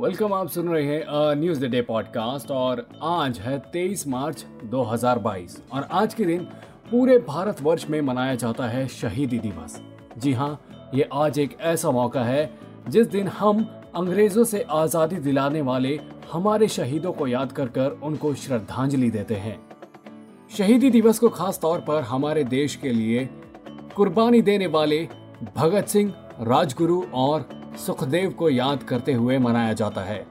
Welcome आप सुन रहे हैं न्यूज़ द डे पॉडकास्ट और आज है 23 मार्च 2022 और आज के दिन पूरे भारतवर्ष में मनाया जाता है शहीदी दिवस। जी हाँ ये आज एक ऐसा मौका है जिस दिन हम अंग्रेज़ों से आज़ादी दिलाने वाले हमारे शहीदों को याद कर कर उनको श्रद्धांजलि देते हैं। शहीदी दिवस को खास तौर पर हमारे देश के लिए कुर्बानी देने वाले भगत सिंह, राजगुरु और सुखदेव को याद करते हुए मनाया जाता है।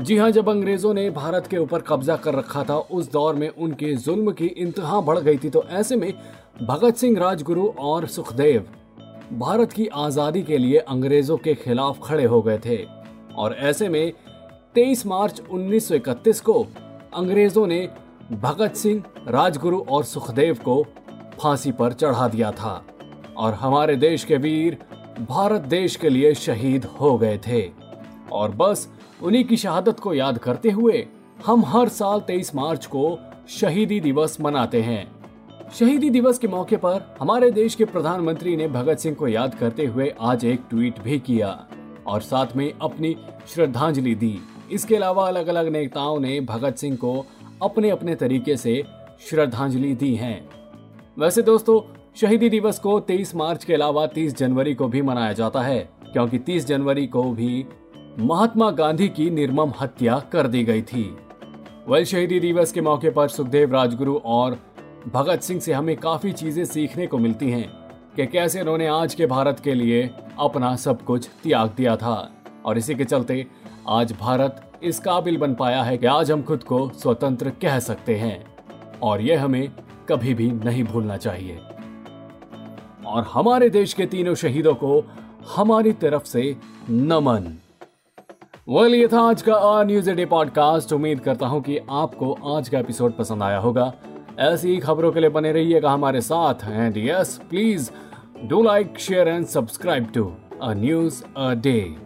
जी हाँ जब अंग्रेज़ों ने भारत के ऊपर कब्जा कर रखा था, उस दौर में उनके जुल्म की इंतहा बढ़ गई थी तो ऐसे में भगत सिंह राजगुरु और सुखदेव भारत की आज़ादी के लिए अंग्रेज़ों के खिलाफ खड़े हो गए थे। और ऐसे में 23 मार्च 1931 को अंग्रेज़ों ने भगत सिंह, राजगुरु और सुखदेव को फांसी पर चढ़ा दिया था। और हमारे देश के वीर भारत देश के लिए शहीद हो गए थे। और बस, उन्हीं की शहादत को याद करते हुए, हम हर साल 23 मार्च को शहीदी दिवस मनाते हैं। शहीदी दिवस के मौके पर हमारे देश के प्रधानमंत्री ने भगत सिंह को याद करते हुए आज एक ट्वीट भी किया और साथ में अपनी श्रद्धांजलि दी। इसके अलावा अलग अलग नेताओं ने भगत सिंह को अपने अपने तरीके से श्रद्धांजलि दी है। वैसे दोस्तों शहीदी दिवस को 23 मार्च के अलावा 30 जनवरी को भी मनाया जाता है, क्योंकि 30 जनवरी को भी महात्मा गांधी की निर्मम हत्या कर दी गई थी। वल शहीदी दिवस के मौके पर सुखदेव राजगुरु और भगत सिंह से हमें काफ़ी चीज़ें सीखने को मिलती हैं, कि कैसे उन्होंने आज के भारत के लिए अपना सब कुछ त्याग दिया था। और इसी के चलते आज भारत इस काबिल बन पाया है कि आज हम खुद को स्वतंत्र कह सकते हैं, और यह हमें कभी भी नहीं भूलना चाहिए। और हमारे देश के तीनों शहीदों को हमारी तरफ़ से नमन। वेल ये था आज का आर न्यूज़ डे पॉडकास्ट। उम्मीद करता हूँ कि आपको आज का एपिसोड पसंद आया होगा। ऐसी ही खबरों के लिए बने रहिएगा हमारे साथ। And yes please do like share and subscribe to a news a day